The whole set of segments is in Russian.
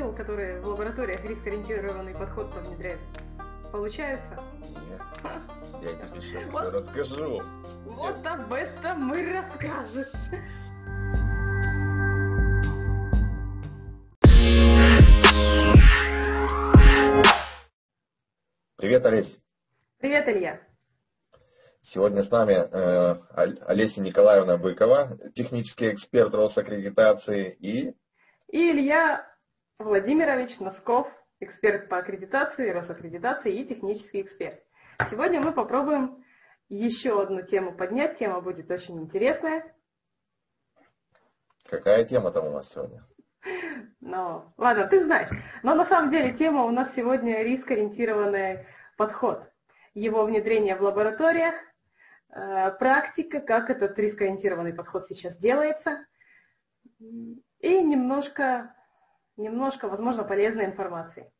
видел, которые в лабораториях риск-ориентированный подход внедряют? Получается? Нет. Я тебе сейчас вот, расскажу. Вот об этом мы расскажешь. Привет, Олесь. Привет, Илья. Сегодня с нами э, Олеся Николаевна Быкова, технический эксперт Росаккредитации и... И Илья Владимирович Носков, эксперт по аккредитации, Росаккредитации и технический эксперт. Сегодня мы попробуем еще одну тему поднять. Тема будет очень интересная. Какая тема там у нас сегодня? Ну, ладно, ты знаешь. Но на самом деле тема у нас сегодня риск-ориентированный подход. Его внедрение в лабораториях, э, практика, как этот риск-ориентированный подход сейчас делается. И немножко, немножко, возможно, полезной информации.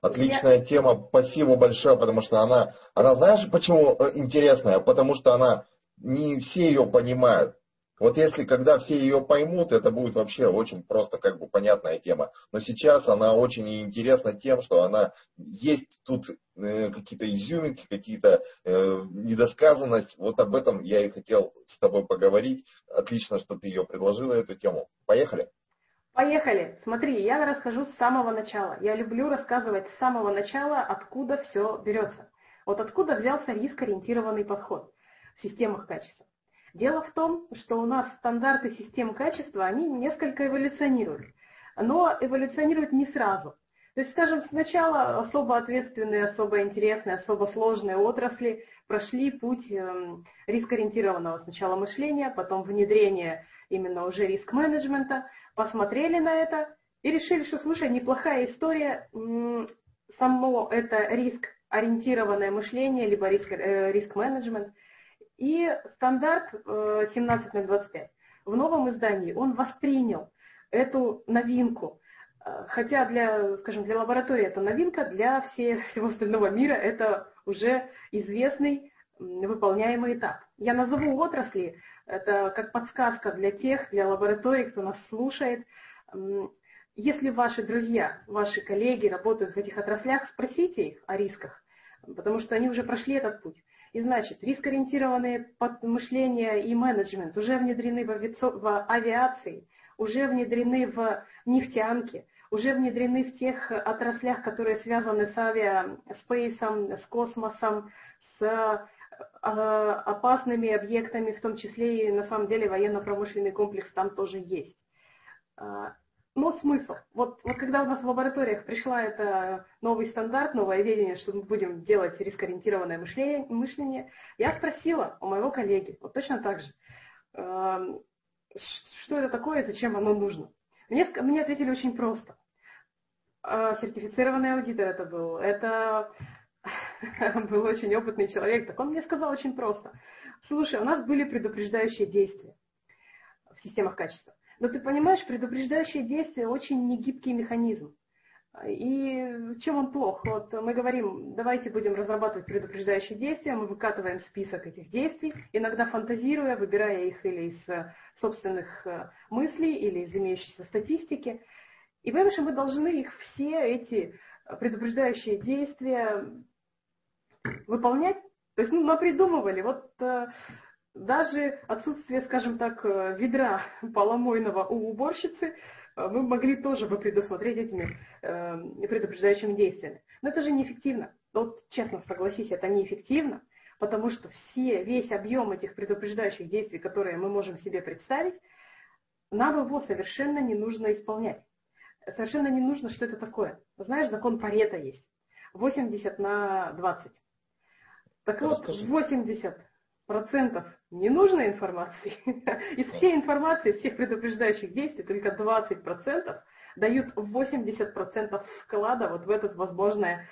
Отличная Я... тема, спасибо большое, потому что она, она знаешь, почему э, интересная? Потому что она, не все ее понимают. Вот если когда все ее поймут, это будет вообще очень просто как бы понятная тема. Но сейчас она очень интересна тем, что она есть тут э, какие-то изюминки, какие-то э, недосказанность. Вот об этом я и хотел с тобой поговорить. Отлично, что ты ее предложила, эту тему. Поехали? Поехали. Смотри, я расскажу с самого начала. Я люблю рассказывать с самого начала, откуда все берется. Вот откуда взялся риск-ориентированный подход в системах качества. Дело в том, что у нас стандарты систем качества, они несколько эволюционируют. Но эволюционируют не сразу. То есть, скажем, сначала особо ответственные, особо интересные, особо сложные отрасли прошли путь эм, рискоориентированного сначала мышления, потом внедрения именно уже риск-менеджмента, посмотрели на это и решили, что, слушай, неплохая история, само это риск-ориентированное мышление, либо э, риск-менеджмент. И стандарт 17025 э, в новом издании, он воспринял эту новинку. Э, хотя для, скажем, для лаборатории это новинка, для всего остального мира это уже известный выполняемый этап. Я назову отрасли, это как подсказка для тех, для лабораторий, кто нас слушает. Если ваши друзья, ваши коллеги работают в этих отраслях, спросите их о рисках, потому что они уже прошли этот путь. И значит, рискоориентированные мышление и менеджмент уже внедрены в авиации, уже внедрены в нефтянке, уже внедрены в тех отраслях, которые связаны с авиаспейсом, с космосом, с опасными объектами, в том числе и на самом деле военно-промышленный комплекс там тоже есть. А, но смысл. Вот, вот когда у нас в лабораториях пришла это новый стандарт, новое видение, что мы будем делать рискоориентированное мышление, мышление, я спросила у моего коллеги, вот точно так же, а, что это такое, зачем оно нужно. Мне, мне ответили очень просто. Сертифицированный аудитор это был. Это был очень опытный человек, так он мне сказал очень просто. Слушай, у нас были предупреждающие действия в системах качества. Но ты понимаешь, предупреждающие действия очень негибкий механизм. И чем он плох? Вот мы говорим, давайте будем разрабатывать предупреждающие действия, мы выкатываем список этих действий, иногда фантазируя, выбирая их или из э, собственных э, мыслей, или из имеющейся статистики. И понимаешь, мы должны их все эти предупреждающие действия выполнять. То есть, ну, мы придумывали, вот э, даже отсутствие, скажем так, э, ведра поломойного у уборщицы э, мы могли тоже бы предусмотреть этими э, предупреждающими действиями. Но это же неэффективно. Вот честно согласись, это неэффективно, потому что все, весь объем этих предупреждающих действий, которые мы можем себе представить, нам его совершенно не нужно исполнять. Совершенно не нужно, что это такое. Знаешь, закон Парета есть. 80 на 20. Так вот, 80% ненужной информации, из всей информации, всех предупреждающих действий, только 20% дают 80% вклада вот в это возможное,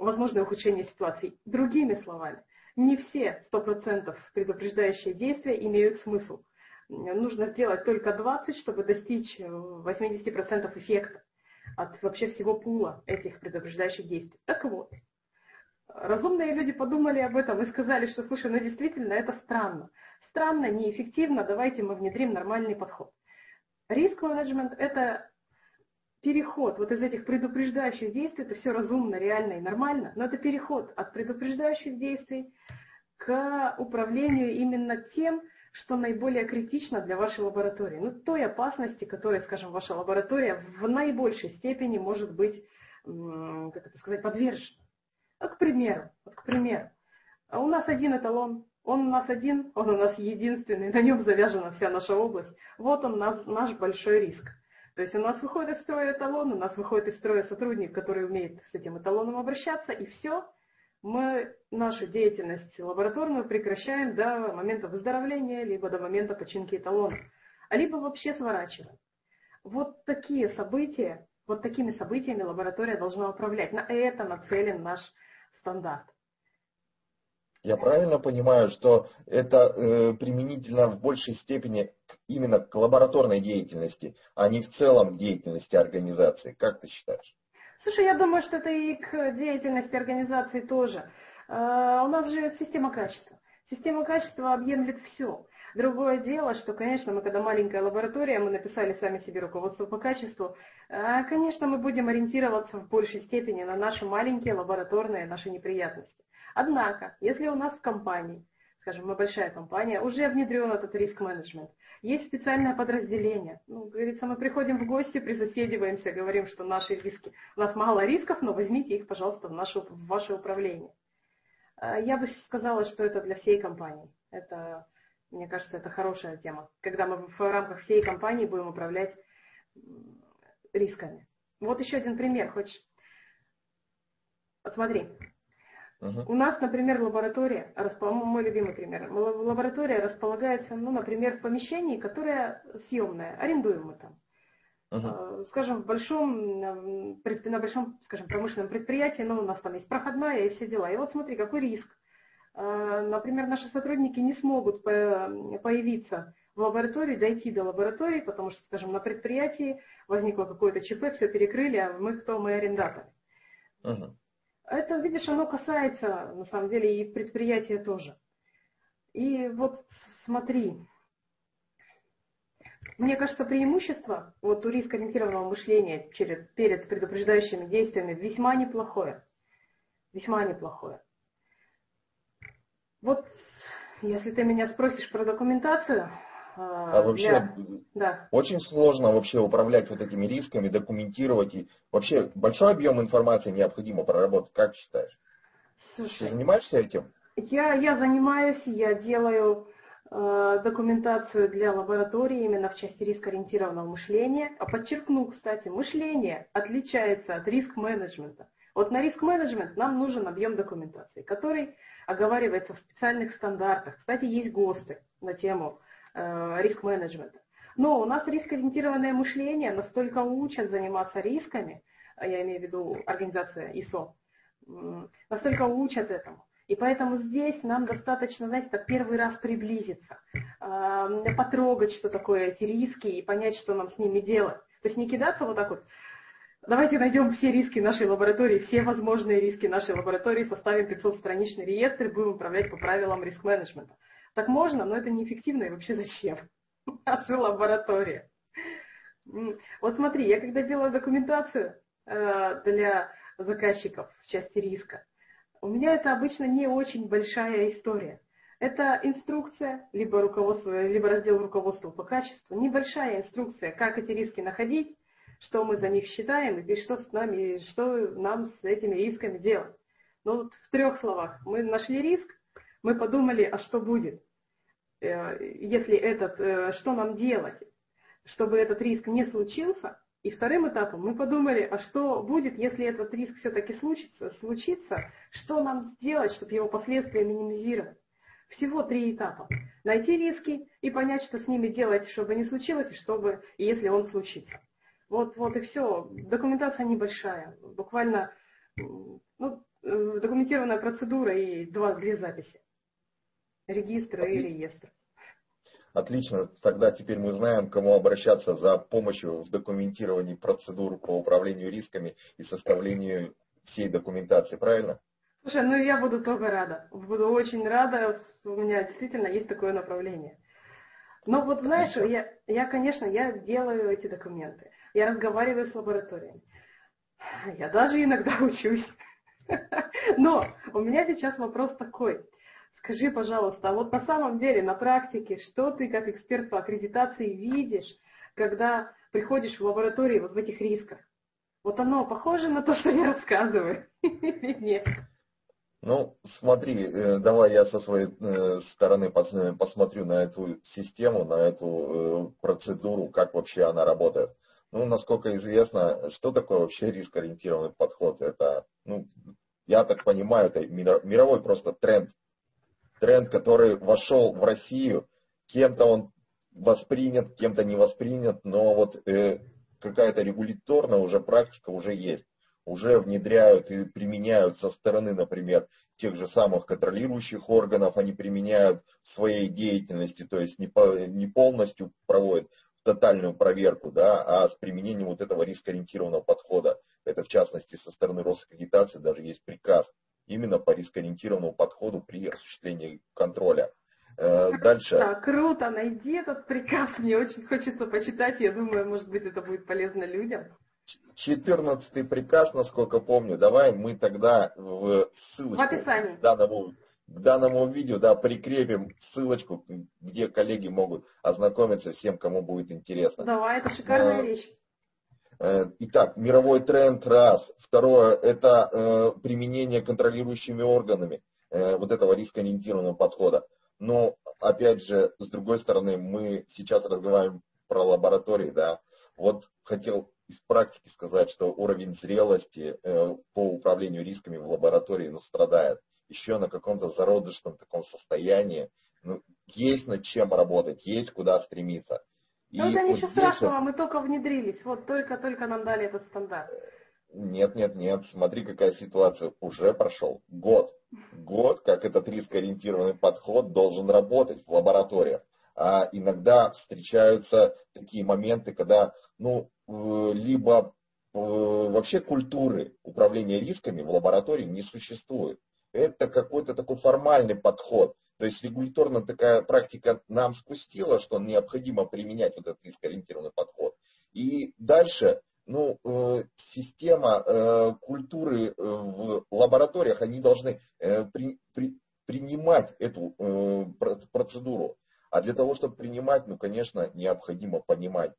возможное ухудшение ситуации. Другими словами, не все 100% предупреждающие действия имеют смысл. Нужно сделать только 20, чтобы достичь 80% эффекта от вообще всего пула этих предупреждающих действий. Так вот, Разумные люди подумали об этом и сказали, что, слушай, ну действительно это странно. Странно, неэффективно, давайте мы внедрим нормальный подход. Риск-менеджмент – это переход вот из этих предупреждающих действий, это все разумно, реально и нормально, но это переход от предупреждающих действий к управлению именно тем, что наиболее критично для вашей лаборатории. Ну, той опасности, которой, скажем, ваша лаборатория в наибольшей степени может быть, как это сказать, подвержена. Вот, к примеру, вот, к примеру, у нас один эталон, он у нас один, он у нас единственный, на нем завязана вся наша область. Вот он наш, наш большой риск. То есть у нас выходит из строя эталон, у нас выходит из строя сотрудник, который умеет с этим эталоном обращаться, и все, мы нашу деятельность лабораторную прекращаем до момента выздоровления, либо до момента починки эталона, а либо вообще сворачиваем. Вот такие события, вот такими событиями лаборатория должна управлять. На это нацелен наш стандарт. Я правильно понимаю, что это э, применительно в большей степени именно к лабораторной деятельности, а не в целом к деятельности организации? Как ты считаешь? Слушай, я думаю, что это и к деятельности организации тоже. Э, у нас живет система качества. Система качества объемлет все. Другое дело, что, конечно, мы когда маленькая лаборатория, мы написали сами себе руководство по качеству, э, конечно, мы будем ориентироваться в большей степени на наши маленькие лабораторные, наши неприятности. Однако, если у нас в компании, скажем, мы большая компания, уже внедрен этот риск-менеджмент, есть специальное подразделение. Ну, говорится, мы приходим в гости, присоседиваемся, говорим, что наши риски, у нас мало рисков, но возьмите их, пожалуйста, в, наше, в ваше управление. А, я бы сказала, что это для всей компании. Это, мне кажется, это хорошая тема. Когда мы в рамках всей компании будем управлять рисками. Вот еще один пример. Хочешь? Смотри, Uh-huh. У нас, например, лаборатория, мой любимый пример, лаборатория располагается, ну, например, в помещении, которое съемное, арендуем мы там. Uh-huh. Скажем, в большом, на большом, скажем, промышленном предприятии, ну, у нас там есть проходная и все дела. И вот смотри, какой риск. А, например, наши сотрудники не смогут появиться в лаборатории, дойти до лаборатории, потому что, скажем, на предприятии возникло какое-то ЧП, все перекрыли, а мы кто? Мы арендаторы. Uh-huh. Это, видишь, оно касается, на самом деле, и предприятия тоже. И вот смотри, мне кажется, преимущество вот у рискоориентированного мышления перед, перед предупреждающими действиями весьма неплохое. Весьма неплохое. Вот если ты меня спросишь про документацию, а вообще для... да. очень сложно вообще управлять вот этими рисками, документировать. И вообще большой объем информации необходимо проработать. Как считаешь? Слушай, Ты занимаешься этим? Я, я занимаюсь, я делаю э, документацию для лаборатории именно в части рискоориентированного мышления. А подчеркну, кстати, мышление отличается от риск-менеджмента. Вот на риск-менеджмент нам нужен объем документации, который оговаривается в специальных стандартах. Кстати, есть ГОСТы на тему Э, риск-менеджмента. Но у нас рискоориентированное мышление настолько учат заниматься рисками, а я имею в виду организация ИСО, настолько учат этому. И поэтому здесь нам достаточно, знаете, так первый раз приблизиться, э, потрогать, что такое эти риски и понять, что нам с ними делать. То есть не кидаться вот так вот, давайте найдем все риски нашей лаборатории, все возможные риски нашей лаборатории, составим 500-страничный реестр и будем управлять по правилам риск-менеджмента. Так можно, но это неэффективно и вообще зачем? Наша лаборатория. Вот смотри, я когда делала документацию э, для заказчиков в части риска, у меня это обычно не очень большая история. Это инструкция, либо, руководство, либо раздел руководства по качеству, небольшая инструкция, как эти риски находить, что мы за них считаем и что, с нами, что нам с этими рисками делать. Ну вот в трех словах. Мы нашли риск, мы подумали, а что будет. Э, если этот, э, что нам делать, чтобы этот риск не случился. И вторым этапом мы подумали, а что будет, если этот риск все-таки случится, случится, что нам сделать, чтобы его последствия минимизировать. Всего три этапа. Найти риски и понять, что с ними делать, чтобы не случилось, и чтобы, и если он случится. Вот, вот и все. Документация небольшая. Буквально ну, э, документированная процедура и два, две записи. Регистр и реестр. Отлично, тогда теперь мы знаем, кому обращаться за помощью в документировании процедур по управлению рисками и составлению всей документации, правильно? Слушай, ну я буду только рада. Буду очень рада. У меня действительно есть такое направление. Ну вот знаешь, я, я, конечно, я делаю эти документы. Я разговариваю с лабораториями. Я даже иногда учусь. Но у меня сейчас вопрос такой. Скажи, пожалуйста, а вот на самом деле, на практике, что ты как эксперт по аккредитации видишь, когда приходишь в лаборатории вот в этих рисках? Вот оно похоже на то, что я рассказываю? Нет. Ну, смотри, э, давай я со своей э, стороны посмотрю на эту систему, на эту э, процедуру, как вообще она работает. Ну, насколько известно, что такое вообще риск-ориентированный подход? Это, ну, я так понимаю, это мировой просто тренд. Тренд, который вошел в Россию, кем-то он воспринят, кем-то не воспринят, но вот э, какая-то регуляторная уже практика уже есть. Уже внедряют и применяют со стороны, например, тех же самых контролирующих органов, они применяют в своей деятельности, то есть не, по, не полностью проводят тотальную проверку, да, а с применением вот этого рискоориентированного подхода. Это в частности со стороны Росаккредитации даже есть приказ именно по рискоориентированному подходу при осуществлении контроля. Э, дальше. Да, круто, найди этот приказ, мне очень хочется почитать, я думаю, может быть, это будет полезно людям. 14 приказ, насколько помню, давай мы тогда в ссылочку в описании. данному, к данному видео да, прикрепим ссылочку, где коллеги могут ознакомиться всем, кому будет интересно. Давай, это шикарная а, вещь. Э, итак, мировой тренд раз. Второе, это э, применение контролирующими органами э, вот этого рискоориентированного подхода. Но, опять же, с другой стороны, мы сейчас разговариваем про лаборатории, да. Вот хотел из практики сказать, что уровень зрелости э, по управлению рисками в лаборатории ну, страдает. Еще на каком-то зародышном таком состоянии. Ну, есть над чем работать, есть куда стремиться. Ну, это вот ничего страшного, вот... мы только внедрились. Вот только-только нам дали этот стандарт. Нет, нет, нет. Смотри, какая ситуация. Уже прошел год. Год, как этот рискоориентированный подход должен работать в лабораториях. А иногда встречаются такие моменты, когда, ну, либо вообще культуры управления рисками в лаборатории не существует. Это какой-то такой формальный подход. То есть регуляторно такая практика нам спустила, что необходимо применять вот этот рискоориентированный подход. И дальше ну, э, система э, культуры э, в лабораториях, они должны э, при, при, принимать эту э, процедуру. А для того, чтобы принимать, ну, конечно, необходимо понимать.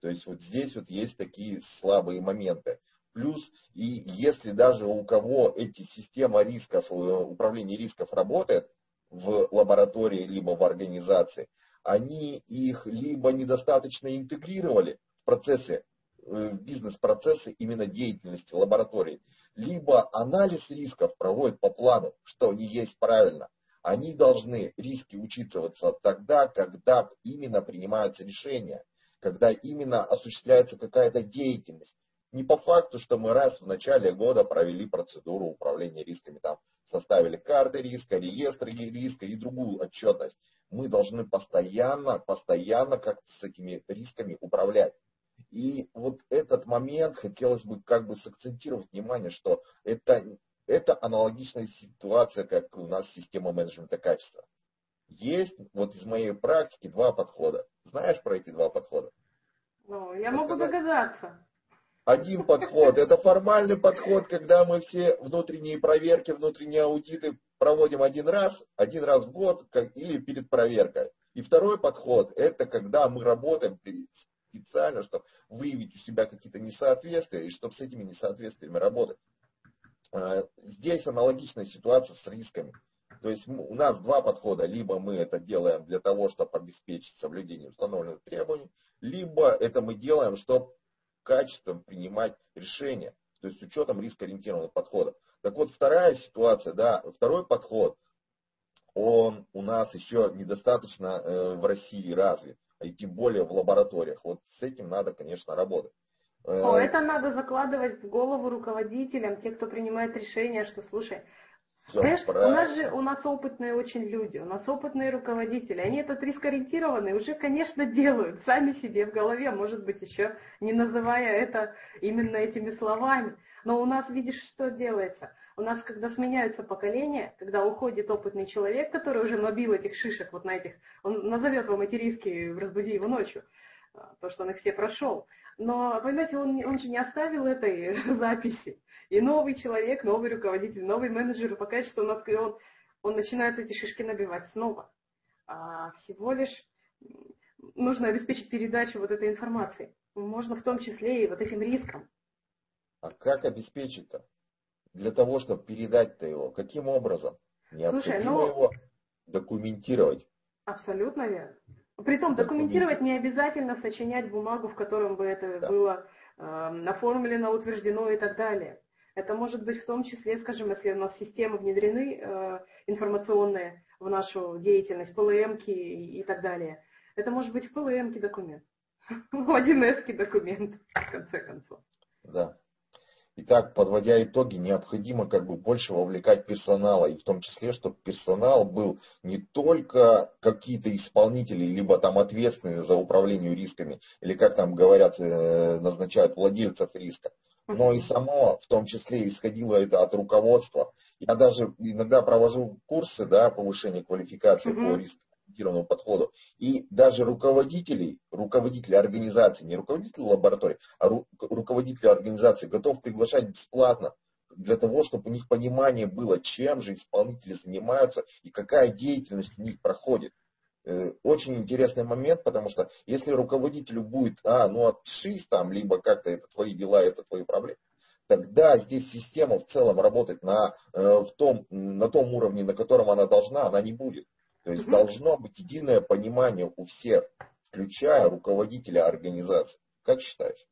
То есть вот здесь вот есть такие слабые моменты. Плюс, и если даже у кого эти системы рисков, э, управления рисков работает в лаборатории, либо в организации, они их либо недостаточно интегрировали в процессы Э, бизнес-процессы именно деятельности лабораторий. Либо анализ рисков проводят по плану, что не есть правильно. Они должны риски учитываться тогда, когда именно принимаются решения, когда именно осуществляется какая-то деятельность. Не по факту, что мы раз в начале года провели процедуру управления рисками, там составили карты риска, реестры риска и другую отчетность. Мы должны постоянно, постоянно как-то с этими рисками управлять. И вот этот момент хотелось бы как бы сакцентировать внимание, что это, это аналогичная ситуация, как у нас система менеджмента качества. Есть вот из моей практики два подхода. Знаешь про эти два подхода? Ну, я могу сказать? догадаться. Один подход – это формальный подход, когда мы все внутренние проверки, внутренние аудиты проводим один раз, один раз в год как, или перед проверкой. И второй подход – это когда мы работаем специально, чтобы выявить у себя какие-то несоответствия и чтобы с этими несоответствиями работать. А, здесь аналогичная ситуация с рисками. То есть у нас два подхода. Либо мы это делаем для того, чтобы обеспечить соблюдение установленных требований, либо это мы делаем, чтобы качественно принимать решения, то есть с учетом рискоориентированного подхода. Так вот, вторая ситуация, да, второй подход, он у нас еще недостаточно э, в России развит и тем более в лабораториях. Вот с этим надо, конечно, работать. О, э, это надо закладывать в голову руководителям, те, кто принимает решения, что, слушай, Знаешь, правильно. у нас же у нас опытные очень люди, у нас опытные руководители, они этот риск ориентированный уже, конечно, делают сами себе в голове, может быть, еще не называя это именно этими словами. Но у нас, видишь, что делается? У нас, когда сменяются поколения, когда уходит опытный человек, который уже набил этих шишек вот на этих, он назовет вам эти риски, разбуди его ночью, а, то, что он их все прошел. Но, понимаете, он, он же не оставил этой записи. И новый человек, новый руководитель, новый менеджер покажет, что он, он, он начинает эти шишки набивать снова. А всего лишь нужно обеспечить передачу вот этой информации. Можно в том числе и вот этим риском. А как обеспечить-то? Для того, чтобы передать-то его, каким образом? Необходимо Слушай, ну, его документировать. Абсолютно верно. Притом документировать не обязательно сочинять бумагу, в котором бы это да. было э, оформлено, утверждено и так далее. Это может быть в том числе, скажем, если у нас системы внедрены э, информационные в нашу деятельность, ПЛМки и, и так далее. Это может быть в ПЛМке документ, в 1С документ, в конце концов. Да. Итак, подводя итоги, необходимо как бы больше вовлекать персонала, и в том числе, чтобы персонал был не только какие-то исполнители, либо там ответственные за управление рисками, или как там говорят, э, назначают владельцев риска, но и само, в том числе, исходило это от руководства. Я даже иногда провожу курсы да, повышения квалификации mm-hmm. по риску ориентированному подходу. И даже руководителей, руководители организации, не руководители лаборатории, а ру, руководители организации готов приглашать бесплатно для того, чтобы у них понимание было, чем же исполнители занимаются и какая деятельность у них проходит. Э, очень интересный момент, потому что если руководителю будет, а, ну отпишись там, либо как-то это твои дела, это твои проблемы, тогда здесь система в целом работать на, э, в том, на том уровне, на котором она должна, она не будет. То есть должно быть единое понимание у всех, включая руководителя организации. Как считаешь?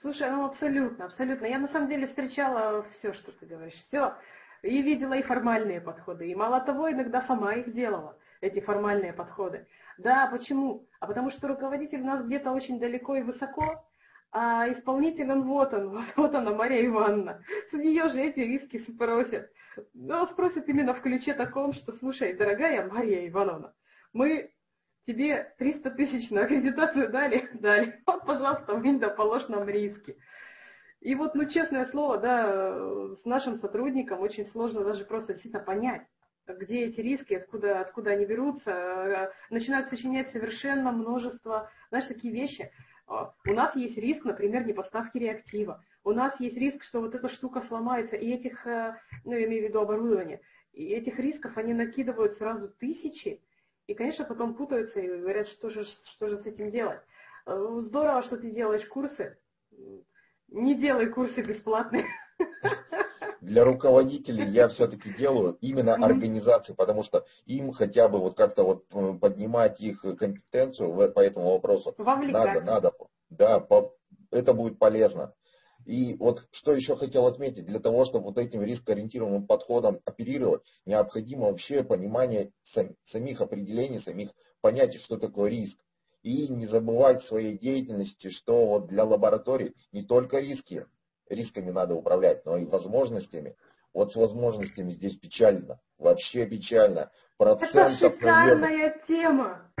Слушай, ну абсолютно, абсолютно. Я на самом деле встречала все, что ты говоришь. Все. И видела и формальные подходы. И мало того, иногда сама их делала, эти формальные подходы. Да, почему? А потому что руководитель у нас где-то очень далеко и высоко, а исполнитель, он вот он, вот она, Мария Ивановна. С нее же эти риски спросят. Но спросят именно в ключе таком, что, слушай, дорогая Мария Ивановна, мы тебе 300 тысяч на аккредитацию дали, дали. Вот, пожалуйста, вынь да положь нам риски. И вот, ну, честное слово, да, с нашим сотрудником очень сложно даже просто действительно понять, где эти риски, откуда, откуда они берутся. Начинают сочинять совершенно множество, знаешь, такие вещи. А, у нас есть риск, например, непоставки реактива у нас есть риск, что вот эта штука сломается, и этих, э, ну, я имею в виду оборудование, и этих рисков они накидывают сразу тысячи, и, конечно, потом путаются и говорят, что же, что же с этим делать. Э, здорово, что ты делаешь курсы. Не делай курсы бесплатные. Для руководителей я все-таки делаю именно организации, потому что им хотя бы вот как-то вот э, поднимать их компетенцию по этому вопросу. Надо, надо. Да, это будет полезно. И вот что еще хотел отметить, для того, чтобы вот этим рискоориентированным подходом оперировать, необходимо вообще понимание самих определений, самих понятий, что такое риск. И не забывать в своей деятельности, что вот для лабораторий не только риски, рисками надо управлять, но и возможностями. Вот с возможностями здесь печально, вообще печально. Процентов, это шикарная наверное... тема.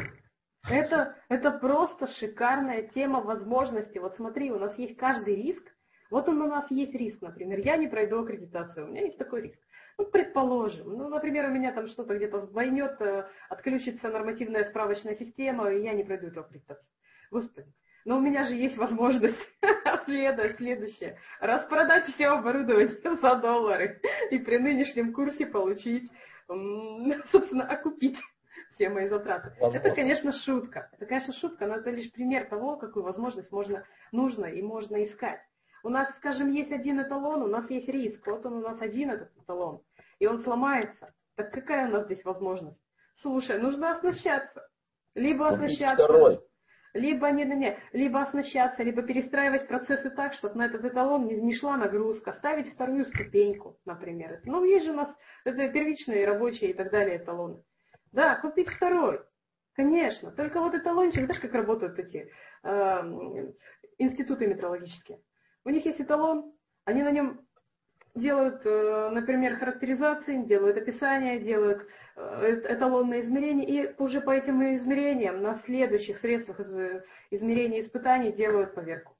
Это, это просто шикарная тема возможностей. Вот смотри, у нас есть каждый риск, вот он у нас есть риск, например, я не пройду аккредитацию, у меня есть такой риск. Ну, предположим, ну, например, у меня там что-то где-то сбойнет, э, отключится нормативная справочная система, и я не пройду эту аккредитацию. Господи, но у меня же есть возможность следующее, следующее, распродать все оборудование за доллары и при нынешнем курсе получить, собственно, окупить все мои затраты. Возможно. Это, конечно, шутка. Это, конечно, шутка, но это лишь пример того, какую возможность можно, нужно и можно искать. У нас, скажем, есть один эталон, у нас есть риск. Вот он у нас один этот эталон. И он сломается. Так какая у нас здесь возможность? Слушай, нужно оснащаться. Либо оснащаться. Второй. Либо не, не, не, либо оснащаться, либо перестраивать процессы так, чтобы на этот эталон не, не шла нагрузка, ставить вторую ступеньку, например. Ну, есть же у нас это первичные, рабочие и так далее эталоны. Да, купить второй. Конечно. Только вот эталончик, знаешь, как работают эти э, институты метрологические. У них есть эталон, они на нем делают, э, например, характеризации, делают описание, делают э, эталонные измерения, и уже по этим измерениям на следующих средствах измерения испытаний делают поверку.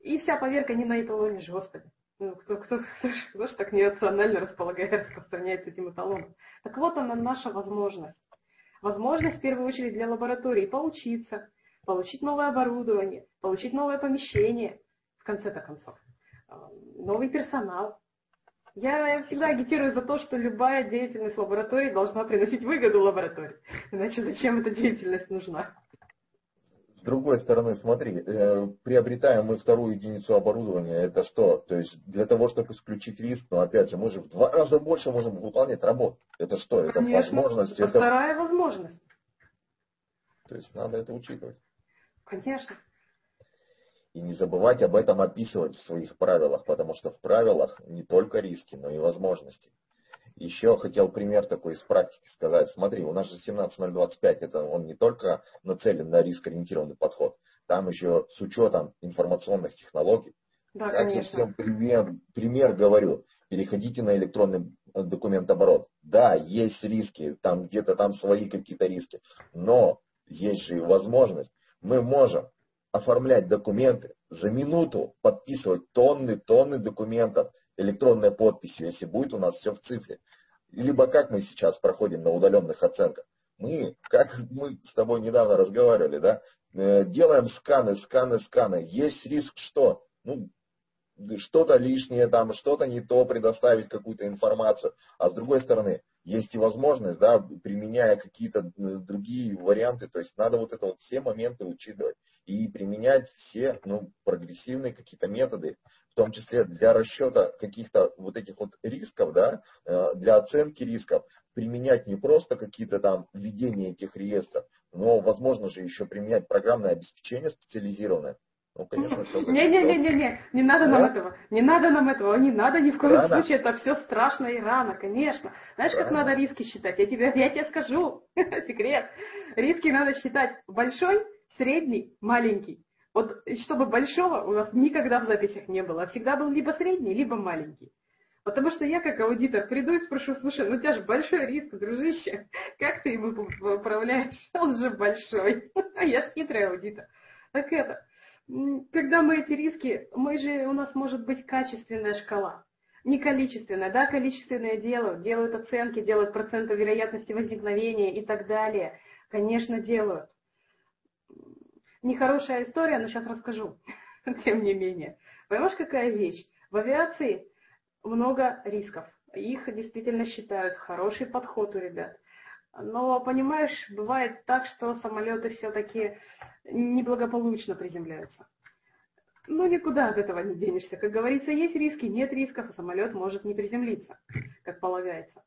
И вся поверка не на эталоне же, Господи. Ну, кто, кто, кто, кто же так нерационально располагает распространяет этим эталоном? Так вот она наша возможность. Возможность в первую очередь для лаборатории поучиться, получить новое оборудование, получить новое помещение, в конце-то концов, а, новый персонал. Я всегда агитирую за то, что любая деятельность лаборатории должна приносить выгоду лаборатории. Иначе зачем эта деятельность нужна? С другой стороны, смотри, э, приобретаем мы вторую единицу оборудования, это что? То есть для того, чтобы исключить риск, но опять же, мы же в два раза больше можем выполнять работу. Это что? Это Конечно, возможность. Это вторая возможность. То есть надо это учитывать. Конечно. И не забывать об этом описывать в своих правилах, потому что в правилах не только риски, но и возможности. Еще хотел пример такой из практики сказать. Смотри, у нас же 17025, это он не только нацелен на риск-ориентированный подход, там еще с учетом информационных технологий. Да, как конечно. я всем пример, пример говорю, переходите на электронный документооборот. Да, есть риски, там где-то там свои какие-то риски, но есть же и возможность. Мы можем оформлять документы за минуту, подписывать тонны, тонны документов, электронной подписью, если будет у нас все в цифре. Либо как мы сейчас проходим на удаленных оценках. Мы, как мы с тобой недавно разговаривали, да, э, делаем сканы, сканы, сканы. Есть риск что? Ну, что-то лишнее, там, что-то не то, предоставить какую-то информацию. А с другой стороны, есть и возможность, да, применяя какие-то э, другие варианты, то есть надо вот это вот все моменты учитывать и применять все ну, прогрессивные какие-то методы, в том числе для расчета каких-то вот этих вот рисков, да, э, для оценки рисков, применять не просто какие-то там введения этих реестров, но возможно же еще применять программное обеспечение специализированное, ну, конечно, все Не-не-не-не, не надо нам этого, не надо нам этого, не надо ни в коем рано. случае, это все страшно и рано, конечно. Знаешь, рано. как надо риски считать? Я тебе, я тебе скажу, секрет. Риски надо считать большой, средний, маленький. Вот чтобы большого у нас никогда в записях не было, всегда был либо средний, либо маленький. Потому что я как аудитор приду и спрошу, слушай, ну у тебя же большой риск, дружище, как ты ему управляешь? Он же большой. А я же хитрый аудитор. Так это, когда мы эти риски, мы же, у нас может быть качественная шкала. Не количественная, да, количественное делают, делают оценки, делают проценты вероятности возникновения и так далее. Конечно, делают. Нехорошая история, но сейчас расскажу, тем не менее. Понимаешь, какая вещь? В авиации много рисков. Их действительно считают хороший подход у ребят. Но, понимаешь, бывает так, что самолеты все-таки неблагополучно приземляются. Ну, никуда от этого не денешься. Как говорится, есть риски, нет рисков, а самолет может не приземлиться, как полагается.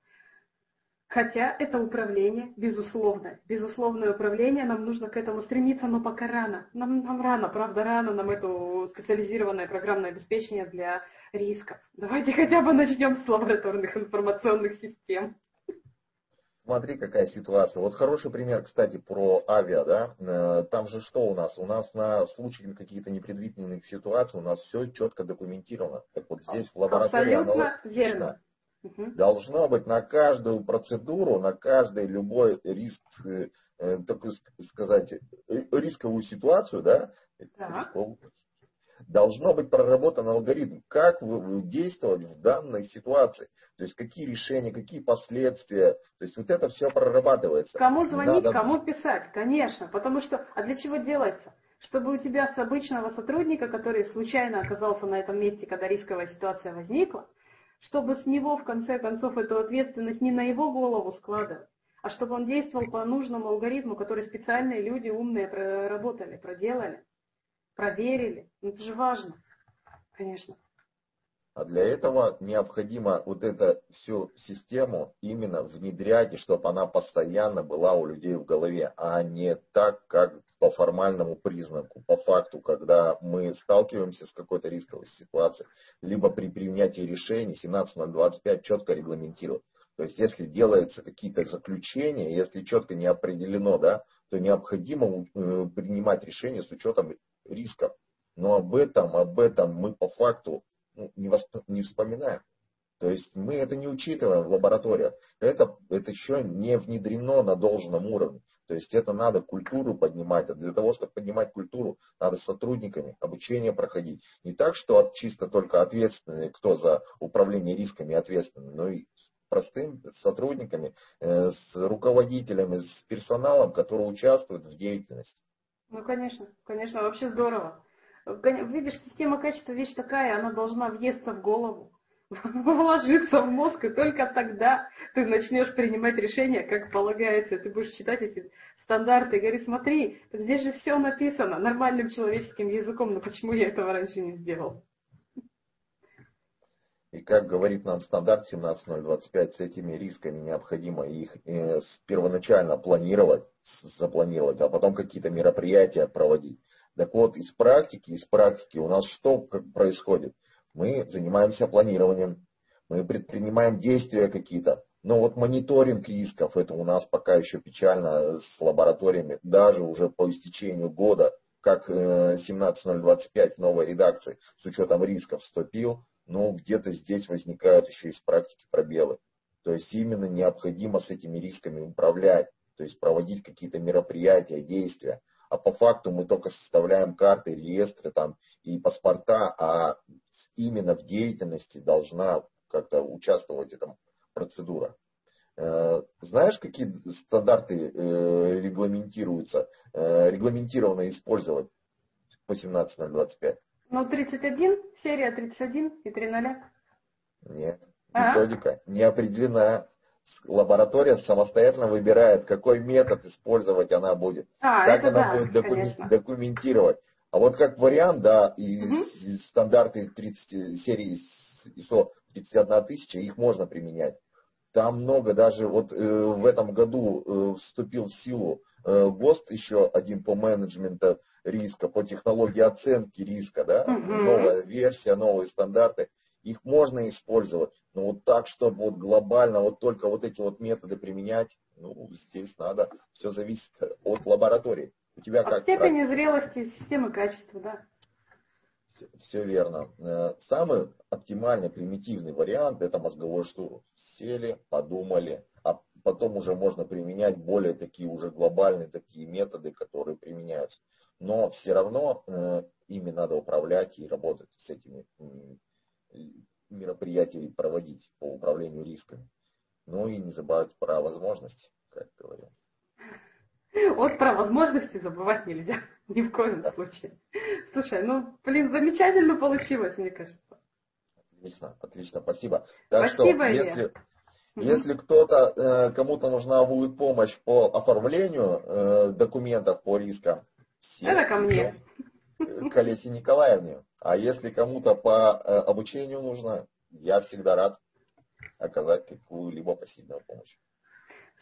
Хотя это управление, безусловно. Безусловное управление, нам нужно к этому стремиться, но пока рано. Нам, нам рано, правда, рано нам это специализированное программное обеспечение для рисков. Давайте хотя бы начнем с лабораторных информационных систем. Смотри, какая ситуация. Вот хороший пример, кстати, про авиа, да. Э, там же что у нас? У нас на случай каких-то непредвиденных ситуаций у нас все четко документировано. Так вот здесь в лаборатории Абсолютно верно. Должно быть на каждую процедуру, на каждый любой риск, э, э, так сказать, рисковую ситуацию, да, должно быть проработан алгоритм, как действовать в данной ситуации. То есть какие решения, какие последствия. То есть вот это все прорабатывается. Кому звонить, Надо... кому писать, конечно. Потому что, а для чего делается? Чтобы у тебя с обычного сотрудника, который случайно оказался на этом месте, когда рисковая ситуация возникла, чтобы с него в конце концов эту ответственность не на его голову складывать, а чтобы он действовал по нужному алгоритму, который специальные люди умные проработали, проделали проверили. Ну, это же важно, конечно. А для этого необходимо вот эту всю систему именно внедрять, и чтобы она постоянно была у людей в голове, а не так, как по формальному признаку, по факту, когда мы сталкиваемся с какой-то рисковой ситуацией, либо при принятии решений 17025 четко регламентирует. То есть, если делаются какие-то заключения, если четко не определено, да, то необходимо э, принимать решения с учетом рисков. Но об этом, об этом мы по факту ну, не, восп... не вспоминаем. То есть мы это не учитываем в лабораториях. Это, это еще не внедрено на должном уровне. То есть это надо культуру поднимать. А для того, чтобы поднимать культуру, надо с сотрудниками обучение проходить. Не так, что чисто только ответственные, кто за управление рисками ответственны, но и простым сотрудниками, э, с руководителями, с персоналом, который участвует в деятельности. Ну, конечно, конечно, вообще здорово. Видишь, система качества вещь такая, она должна въесться в голову, вложиться в мозг, и только тогда ты начнешь принимать решения, как полагается. Ты будешь читать эти стандарты и говорить, смотри, здесь же все написано нормальным человеческим языком, но почему я этого раньше не сделал? И как говорит нам стандарт 17025, с этими рисками необходимо их э, первоначально планировать, запланировать, а потом какие-то мероприятия проводить. Так вот, из практики, из практики у нас что как происходит? Мы занимаемся планированием, мы предпринимаем действия какие-то, но вот мониторинг рисков, это у нас пока еще печально с лабораториями, даже уже по истечению года, как 17025 в новой редакции, с учетом рисков вступил, но где-то здесь возникают еще из практики пробелы. То есть именно необходимо с этими рисками управлять, то есть проводить какие-то мероприятия, действия. А по факту мы только составляем карты, реестры там, и паспорта, а именно в деятельности должна как-то участвовать эта процедура. Э, знаешь, какие стандарты э, регламентируются, э, регламентировано использовать по 17025? Ну, 31, серия 31 и 3.0. Нет, методика а? не определена. Лаборатория самостоятельно выбирает, какой метод использовать она будет. А, как она да, будет докумен... документировать. А вот как вариант, да, и угу. стандарты 30, серии ISO 31 тысяча, их можно применять. Там много, даже вот э, в этом году э, вступил в силу э, ГОСТ еще один по менеджменту риска, по технологии оценки риска, да, угу. новая версия, новые стандарты. Их можно использовать, но вот так, чтобы вот глобально вот только вот эти вот методы применять, ну, здесь надо, все зависит от лаборатории. У тебя от как? степени практика? зрелости системы качества, да. Все, все верно. Э, самый оптимальный, примитивный вариант это мозговой штурм. Сели, подумали, а потом уже можно применять более такие уже глобальные такие методы, которые применяются. Но все равно э, ими надо управлять и работать с этими мероприятиями проводить по управлению рисками. Ну и не забывать про возможности, как говорил. Вот про возможности забывать нельзя. Ни в коем случае. Слушай, ну, блин, замечательно получилось, мне кажется. Отлично, отлично, спасибо. Так спасибо, что, если, если кто-то, э, кому-то нужна будет помощь по оформлению э, документов по рискам, все Это ко мне. К Олесе Николаевне. А если кому-то по э, обучению нужно, я всегда рад оказать какую-либо посильную помощь.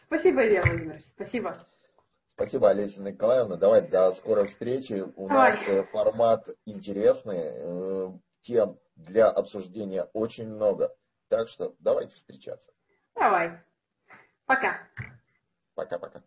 Спасибо, Илья Владимирович, спасибо. Спасибо, Олеся Николаевна. Давай до скорой встречи. У нас э, формат интересный, э, тем для обсуждения очень много. Так что давайте встречаться. Давай. Пока. Пока-пока.